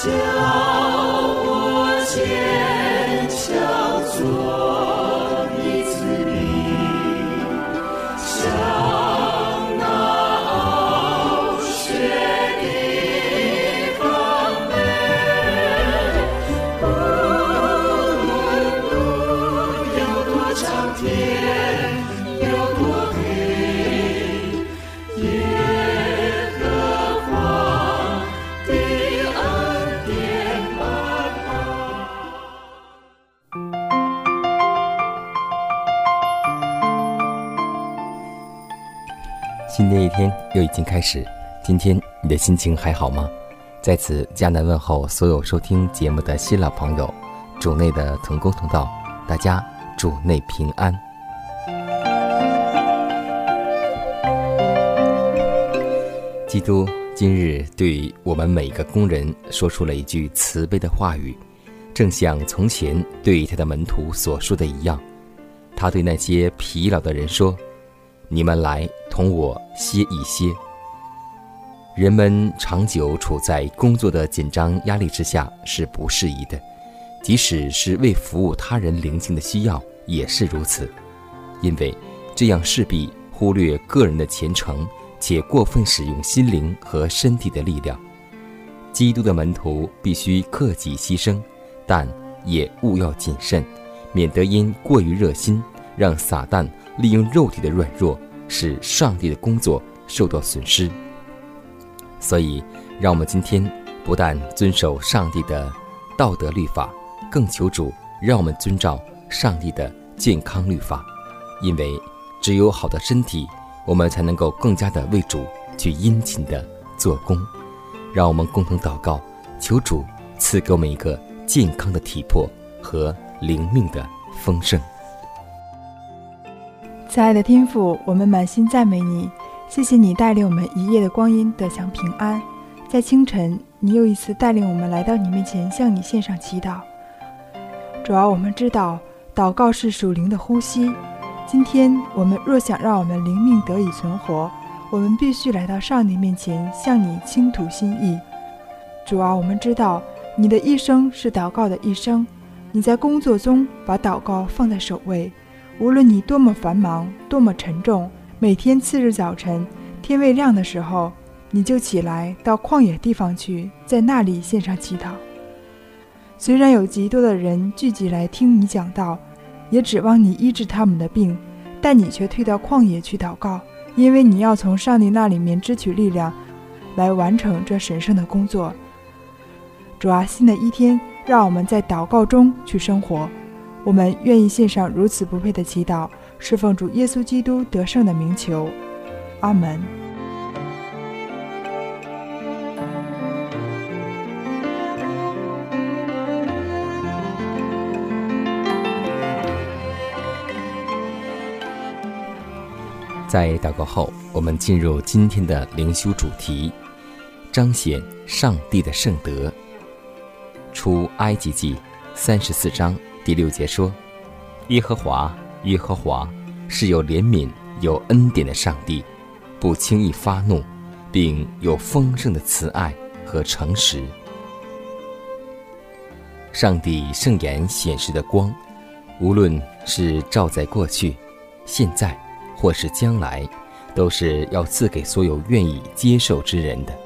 教我坚强做又已经开始，今天你的心情还好吗？在此，迦南问候所有收听节目的新老朋友，主内的同工同道，大家主内平安。基督今日对我们每个工人说出了一句慈悲的话语，正像从前对他的门徒所说的一样，他对那些疲劳的人说。你们来同我歇一歇。人们长久处在工作的紧张压力之下是不适宜的，即使是为服务他人灵性的需要也是如此，因为这样势必忽略个人的虔诚，且过分使用心灵和身体的力量。基督的门徒必须克己牺牲，但也务要谨慎，免得因过于热心，让撒旦。利用肉体的软弱，使上帝的工作受到损失。所以，让我们今天不但遵守上帝的道德律法，更求主让我们遵照上帝的健康律法。因为只有好的身体，我们才能够更加的为主去殷勤的做工。让我们共同祷告，求主赐给我们一个健康的体魄和灵命的丰盛。亲爱的天父，我们满心赞美你，谢谢你带领我们一夜的光阴得享平安。在清晨，你又一次带领我们来到你面前，向你献上祈祷。主要我们知道，祷告是属灵的呼吸。今天我们若想让我们灵命得以存活，我们必须来到上帝面前，向你倾吐心意。主要我们知道，你的一生是祷告的一生，你在工作中把祷告放在首位。无论你多么繁忙，多么沉重，每天次日早晨天未亮的时候，你就起来到旷野地方去，在那里献上祈祷。虽然有极多的人聚集来听你讲道，也指望你医治他们的病，但你却退到旷野去祷告，因为你要从上帝那里面支取力量，来完成这神圣的工作。主啊，新的一天，让我们在祷告中去生活。我们愿意献上如此不配的祈祷，侍奉主耶稣基督得胜的名求，阿门。在祷告后，我们进入今天的灵修主题，彰显上帝的圣德。出埃及记三十四章。第六节说：“耶和华，耶和华是有怜悯、有恩典的上帝，不轻易发怒，并有丰盛的慈爱和诚实。上帝圣言显示的光，无论是照在过去、现在，或是将来，都是要赐给所有愿意接受之人的。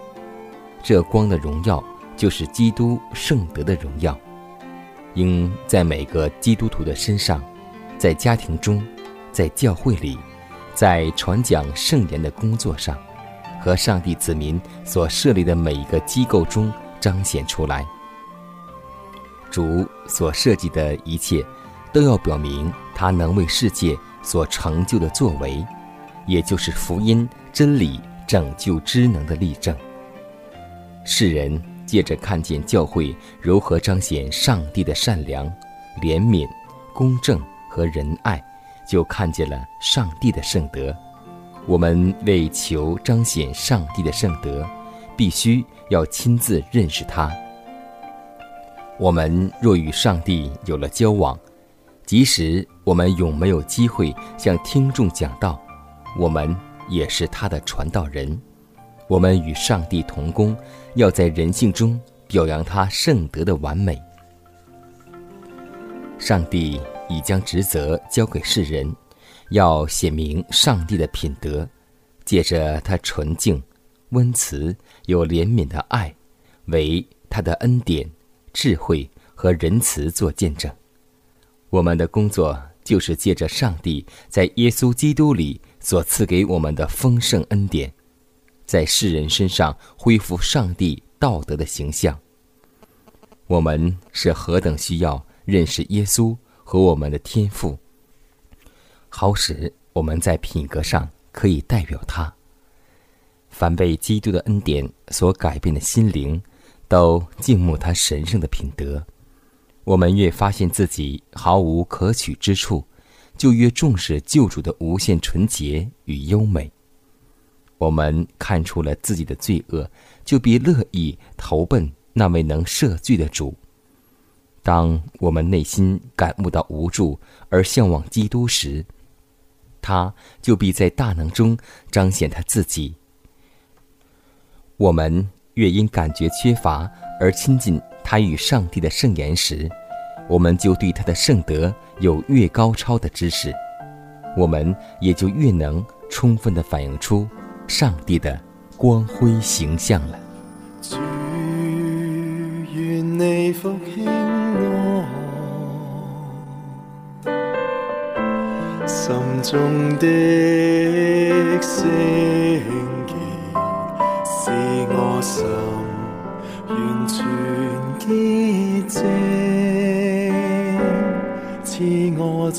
这光的荣耀，就是基督圣德的荣耀。”应在每个基督徒的身上，在家庭中，在教会里，在传讲圣言的工作上，和上帝子民所设立的每一个机构中彰显出来。主所设计的一切，都要表明他能为世界所成就的作为，也就是福音、真理、拯救之能的例证。世人借着看见教会如何彰显上帝的善良、怜悯、公正和仁爱，就看见了上帝的圣德。我们为求彰显上帝的圣德，必须要亲自认识他。我们若与上帝有了交往，即使我们永没有机会向听众讲道，我们也是他的传道人。我们与上帝同工，要在人性中表扬他圣德的完美。上帝已将职责交给世人，要写明上帝的品德，借着他纯净、温慈、有怜悯的爱，为他的恩典。智慧和仁慈做见证，我们的工作就是借着上帝在耶稣基督里所赐给我们的丰盛恩典，在世人身上恢复上帝道德的形象。我们是何等需要认识耶稣和我们的天赋，好使我们在品格上可以代表他。凡被基督的恩典所改变的心灵。都敬慕他神圣的品德，我们越发现自己毫无可取之处，就越重视救主的无限纯洁与优美。我们看出了自己的罪恶，就必乐意投奔那位能赦罪的主。当我们内心感悟到无助而向往基督时，他就必在大能中彰显他自己。我们。越因感觉缺乏而亲近他与上帝的圣言时，我们就对他的圣德有越高超的知识，我们也就越能充分的反映出上帝的光辉形象了。主愿你复兴我心中的圣。心完全洁净，赐我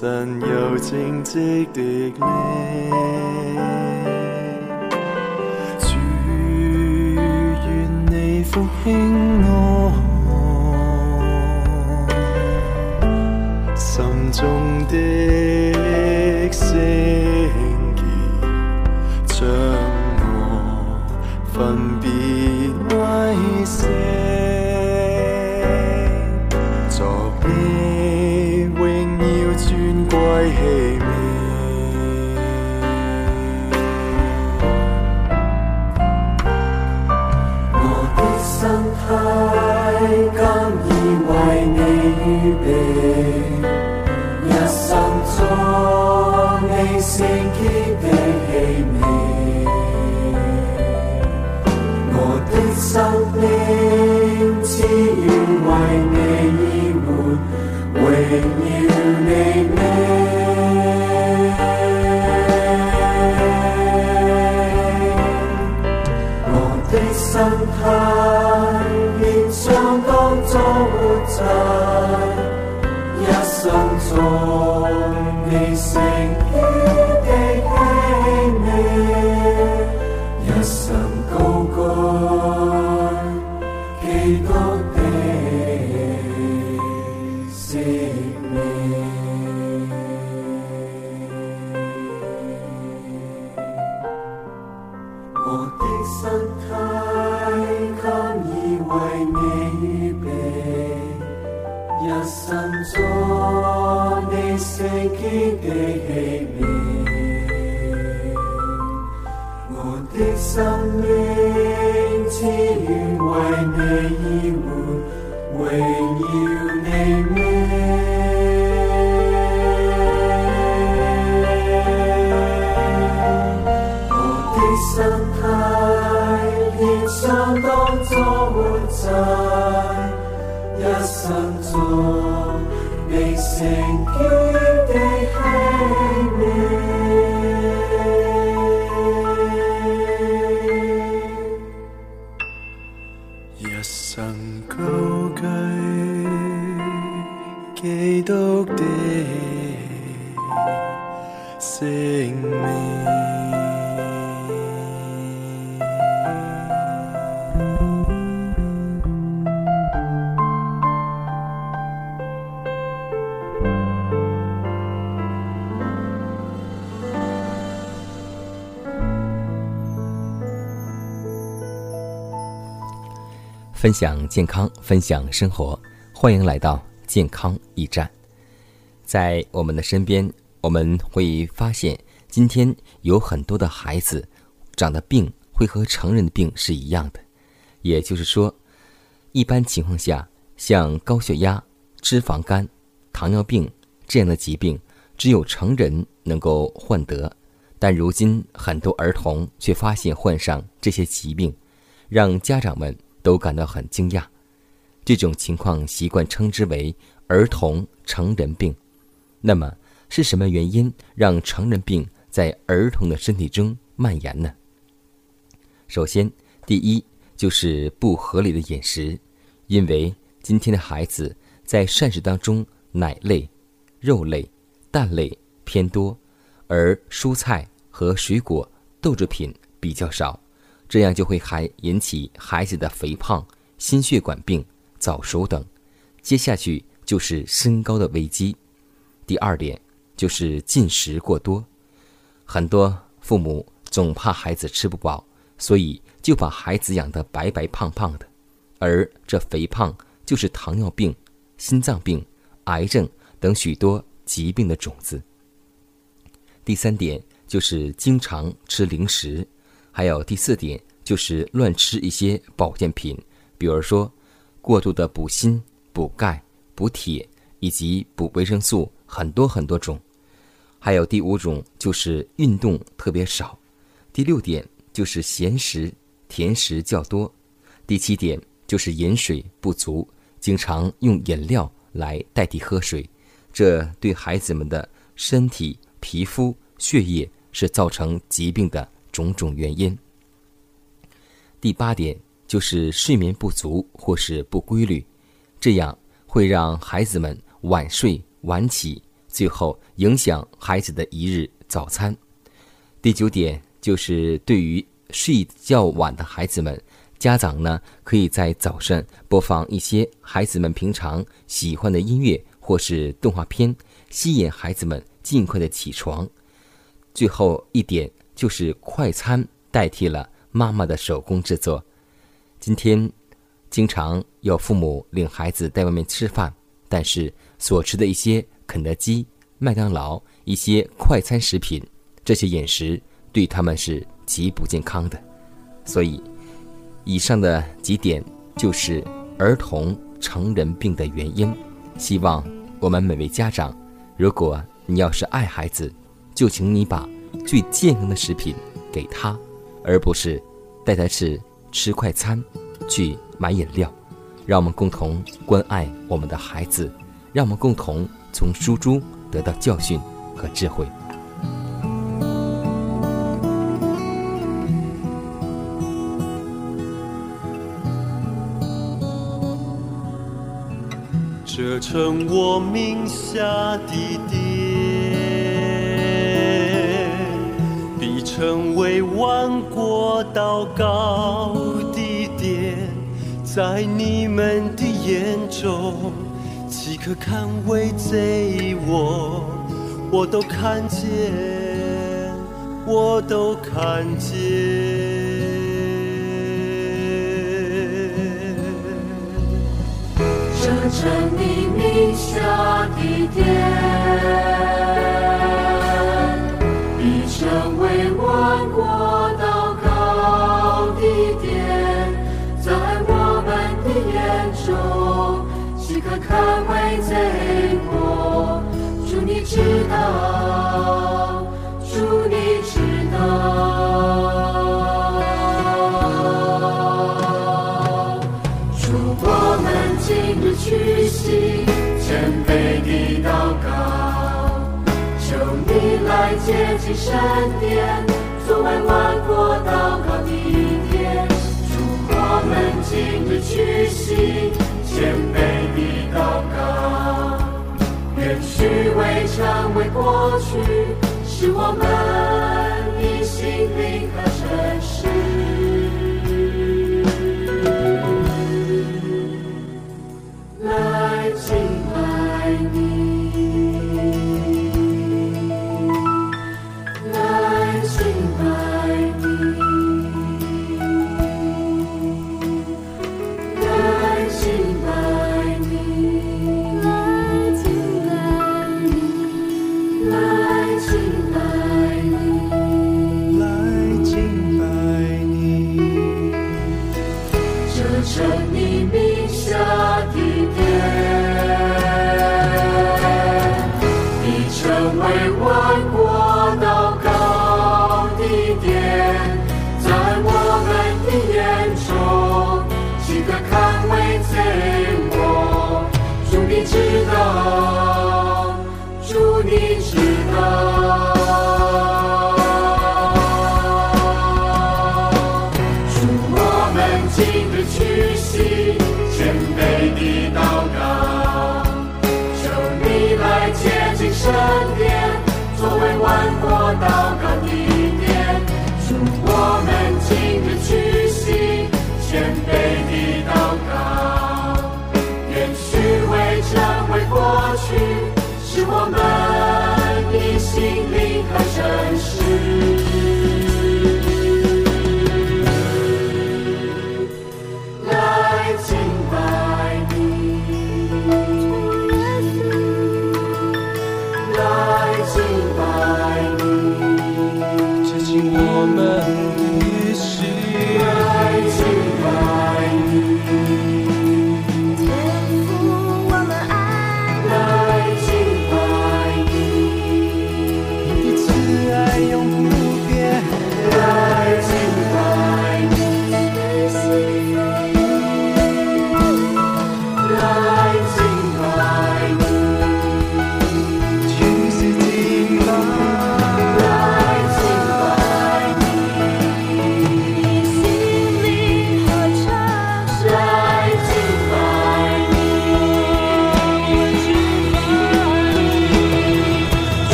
神又正直的命。主愿你复兴我心中的 I hate 分享健康，分享生活，欢迎来到健康驿站。在我们的身边，我们会发现，今天有很多的孩子长的病会和成人的病是一样的。也就是说，一般情况下，像高血压、脂肪肝、糖尿病这样的疾病，只有成人能够患得，但如今很多儿童却发现患上这些疾病，让家长们。都感到很惊讶，这种情况习惯称之为“儿童成人病”。那么，是什么原因让成人病在儿童的身体中蔓延呢？首先，第一就是不合理的饮食，因为今天的孩子在膳食当中奶类、肉类、蛋类偏多，而蔬菜和水果、豆制品比较少。这样就会还引起孩子的肥胖、心血管病、早熟等，接下去就是身高的危机。第二点就是进食过多，很多父母总怕孩子吃不饱，所以就把孩子养得白白胖胖的，而这肥胖就是糖尿病、心脏病、癌症等许多疾病的种子。第三点就是经常吃零食。还有第四点，就是乱吃一些保健品，比如说过度的补锌、补钙、补铁以及补维生素，很多很多种。还有第五种就是运动特别少。第六点就是咸食、甜食较多。第七点就是饮水不足，经常用饮料来代替喝水，这对孩子们的身体、皮肤、血液是造成疾病的。种种原因。第八点就是睡眠不足或是不规律，这样会让孩子们晚睡晚起，最后影响孩子的一日早餐。第九点就是对于睡觉晚的孩子们，家长呢可以在早上播放一些孩子们平常喜欢的音乐或是动画片，吸引孩子们尽快的起床。最后一点。就是快餐代替了妈妈的手工制作。今天，经常有父母领孩子在外面吃饭，但是所吃的一些肯德基、麦当劳一些快餐食品，这些饮食对他们是极不健康的。所以，以上的几点就是儿童成人病的原因。希望我们每位家长，如果你要是爱孩子，就请你把。最健康的食品给他，而不是带他去吃快餐、去买饮料。让我们共同关爱我们的孩子，让我们共同从书中得到教训和智慧。这成我名下的地。成为万国祷告的点，在你们的眼中，岂可看为贼？我我都看见，我都看见。这成你名下的殿。接近神殿，作为万国祷告地点。祝我们今日去行谦卑的祷告。愿虚伪成为过去，是我们。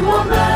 我们。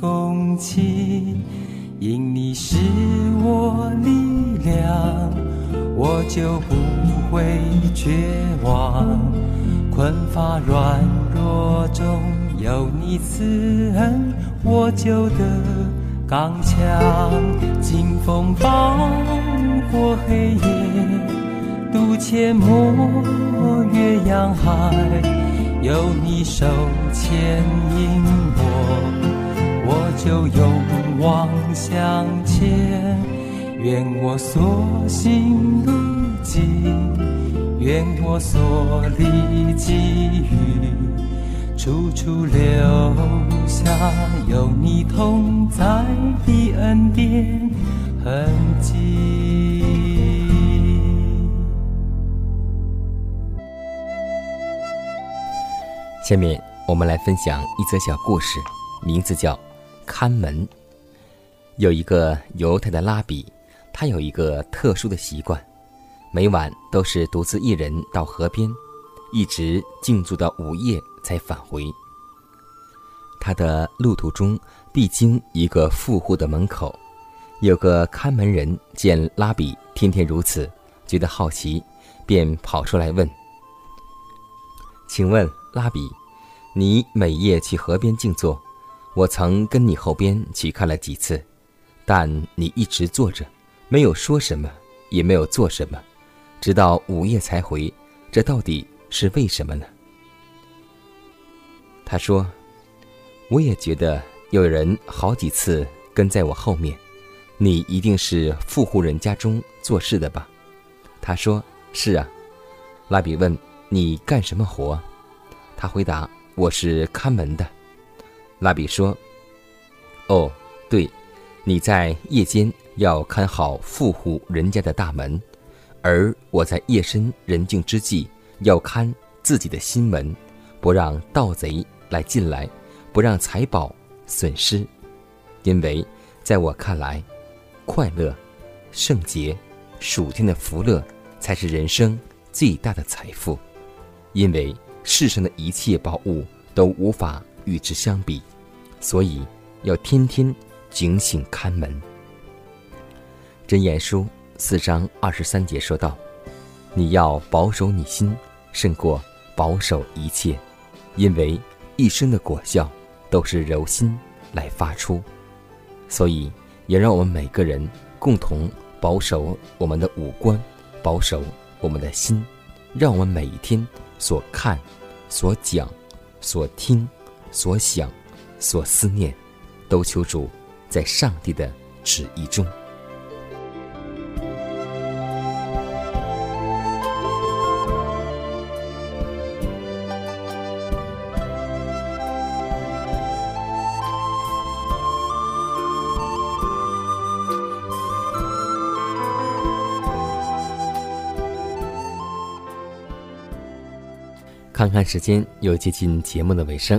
空气因你是我力量我就不会绝望困乏软弱中有你赐恩我就得刚强。劲风暴过黑夜渡阡陌越洋海有你手牵引我。我就勇往向前。愿我所行路径，愿我所历际遇，处处留下有你同在的恩典痕迹。下面我们来分享一则小故事，名字叫《看门》。有一个犹太的拉比，他有一个特殊的习惯，每晚都是独自一人到河边，一直静坐到午夜才返回。他的路途中必经一个富户的门口，有个看门人见拉比天天如此，觉得好奇，便跑出来问：“请问拉比？”你每夜去河边静坐，我曾跟你后边去看了几次，但你一直坐着，没有说什么，也没有做什么，直到午夜才回，这到底是为什么呢？他说：“我也觉得有人好几次跟在我后面，你一定是富户人家中做事的吧？”他说：“是啊。”拉比问：“你干什么活？”他回答。我是看门的，拉比说：“哦，对，你在夜间要看好富户人家的大门，而我在夜深人静之际要看自己的心门，不让盗贼来进来，不让财宝损失。因为在我看来，快乐、圣洁、属天的福乐才是人生最大的财富，因为。”世上的一切宝物都无法与之相比，所以要天天警醒看门。箴言书四章二十三节说道：“你要保守你心，胜过保守一切，因为一生的果效都是柔心来发出。所以，也让我们每个人共同保守我们的五官，保守我们的心，让我们每一天。”所看、所讲、所听、所想、所思念，都求主在上帝的旨意中。看看时间，又接近节目的尾声。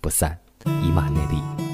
不散，以马内利。